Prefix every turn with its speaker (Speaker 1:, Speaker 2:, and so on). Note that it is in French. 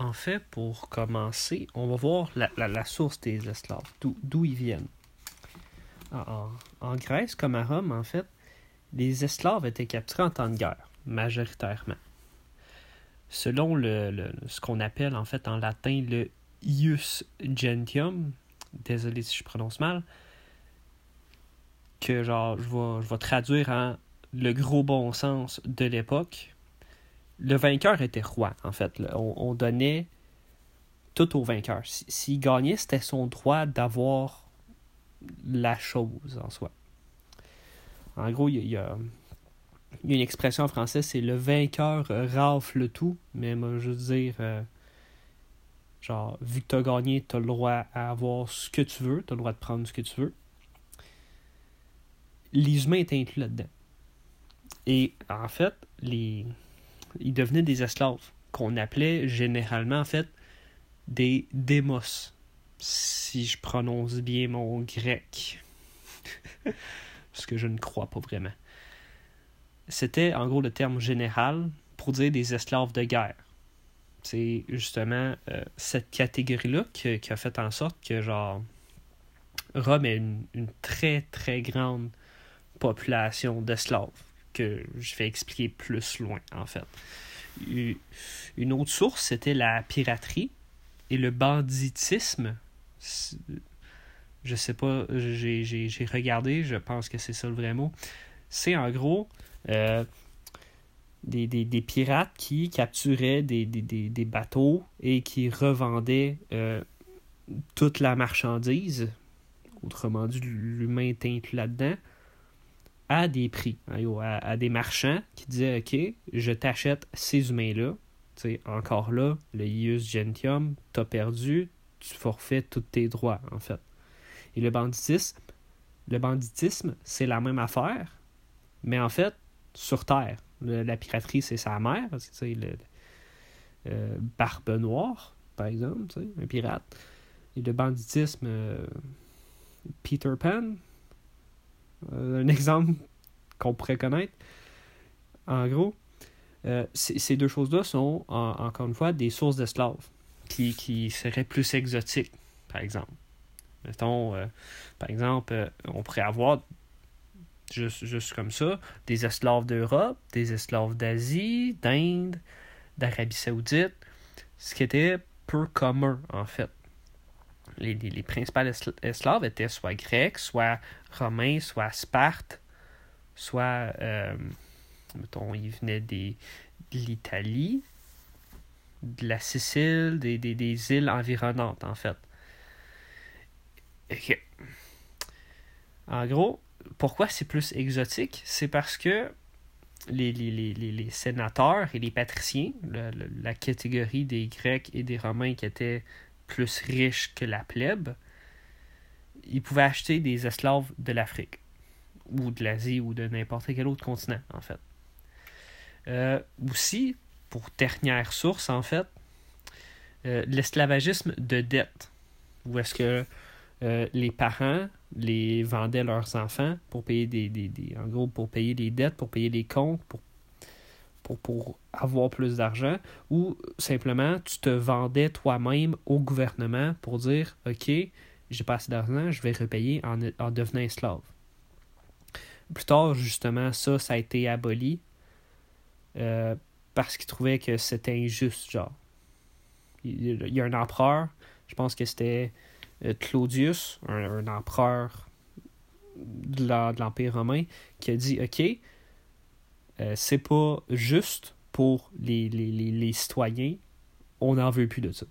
Speaker 1: en fait, pour commencer, on va voir la, source des esclaves, d'où ils viennent. En, en, Grèce comme à Rome, en fait, les esclaves étaient capturés en temps de guerre, majoritairement. Selon ce qu'on appelle en fait en latin le ius gentium, désolé si je prononce mal, que je je vais traduire en le gros bon sens de l'époque, le vainqueur était roi, en fait. On, donnait tout au vainqueur. S'il gagnait, c'était son droit d'avoir la chose en soi. En gros, il y, a, une expression en français, c'est le vainqueur rafle tout, mais moi, je veux dire, euh, genre, vu que tu as gagné, tu as le droit à avoir ce que tu veux, tu as le droit de prendre ce que tu veux. Les humains étaient inclus là-dedans. Et en fait, les, ils devenaient des esclaves, qu'on appelait généralement en fait des démos, si je prononce bien mon grec. Parce que je ne crois pas vraiment. C'était en gros le terme général pour dire des esclaves de guerre. C'est justement euh, cette catégorie-là qui, a fait en sorte que genre Rome ait une, une très très grande population d'esclaves que je vais expliquer plus loin, en fait. Une autre source, c'était la piraterie et le banditisme. Je sais pas, j'ai regardé, je pense que c'est ça le vrai mot. C'est en gros euh, des, pirates qui capturaient des, des, bateaux et qui revendaient euh, toute la marchandise. Autrement dit, l'humain est inclus là-dedans à des prix, hein, à, des marchands qui disaient OK, je t'achète ces humains-là. Encore là, le ius gentium, t'as perdu, tu forfais tous tes droits, en fait. Et le banditisme, le banditisme, c'est la même affaire, mais en fait, sur Terre. la piraterie, c'est sa mère, c'est le euh, Barbe Noire, par exemple, un pirate. Et le banditisme, euh, Peter Pan, un exemple qu'on pourrait connaître. En gros, euh, ces deux choses-là sont, encore une fois, des sources d'esclaves qui, qui seraient plus exotiques, par exemple. Mettons, euh, par exemple, on pourrait avoir, juste, juste comme ça, des esclaves d'Europe, des esclaves d'Asie, d'Inde, d'Arabie Saoudite, ce qui était peu commun, en fait les, les, principaux esclaves étaient soit grecs, soit romains, soit Sparte, soit, euh, mettons, ils venaient de l'Italie, de la Sicile, des, îles environnantes, en fait. En gros, pourquoi c'est plus exotique? C'est parce que les, sénateurs et les patriciens, la catégorie des Grecs et des Romains qui étaient plus riche que la plèbe, ils pouvaient acheter des esclaves de l'Afrique, ou de l'Asie, ou de n'importe quel autre continent, en fait. Euh, aussi, pour dernière source, en fait, euh, l'esclavagisme de dette, où est-ce que euh, les parents les vendaient leurs enfants pour payer des, des, des, en gros pour payer les dettes, pour payer les comptes, pour pour, avoir plus d'argent, ou simplement tu te vendais toi-même au gouvernement pour dire OK, j'ai pas assez d'argent, je vais repayer en, en devenant esclave. Plus tard, justement, ça, ça a été aboli euh, parce qu'ils trouvaient que c'était injuste, genre. Il, y a un empereur, je pense que c'était euh, Claudius, un, empereur de l'Empire romain, qui a dit OK, euh, c'est pas juste pour les, les, les, citoyens. On n'en veut plus de ça.